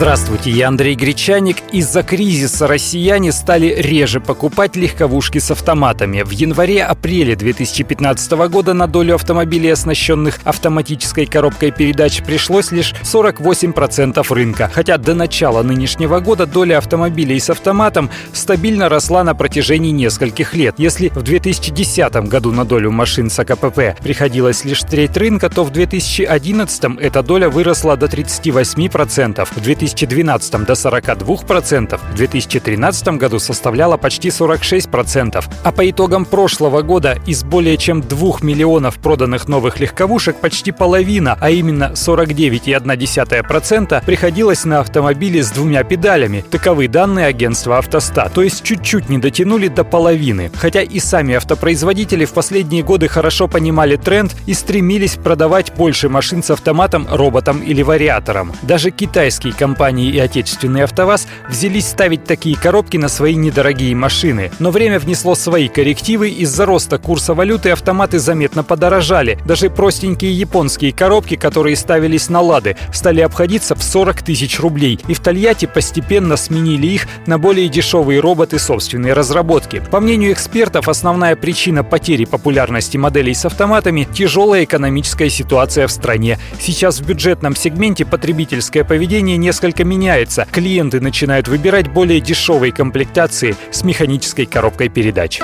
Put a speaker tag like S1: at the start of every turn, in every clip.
S1: Здравствуйте, я Андрей Гречаник. Из-за кризиса россияне стали реже покупать легковушки с автоматами. В январе-апреле 2015 года на долю автомобилей, оснащенных автоматической коробкой передач, пришлось лишь 48% рынка. Хотя до начала нынешнего года доля автомобилей с автоматом стабильно росла на протяжении нескольких лет. Если в 2010 году на долю машин с АКПП приходилось лишь треть рынка, то в 2011 эта доля выросла до 38%. В 2000 2012 до 42%, в 2013 году составляла почти 46%. А по итогам прошлого года из более чем 2 миллионов проданных новых легковушек почти половина, а именно 49,1% приходилось на автомобили с двумя педалями. Таковы данные агентства «Автостат». То есть чуть-чуть не дотянули до половины. Хотя и сами автопроизводители в последние годы хорошо понимали тренд и стремились продавать больше машин с автоматом, роботом или вариатором. Даже китайские компании компании и отечественный АвтоВАЗ взялись ставить такие коробки на свои недорогие машины. Но время внесло свои коррективы, из-за роста курса валюты автоматы заметно подорожали. Даже простенькие японские коробки, которые ставились на «Лады», стали обходиться в 40 тысяч рублей. И в Тольятти постепенно сменили их на более дешевые роботы собственной разработки. По мнению экспертов, основная причина потери популярности моделей с автоматами – тяжелая экономическая ситуация в стране. Сейчас в бюджетном сегменте потребительское поведение несколько несколько меняется. Клиенты начинают выбирать более дешевые комплектации с механической коробкой передач.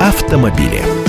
S2: Автомобили.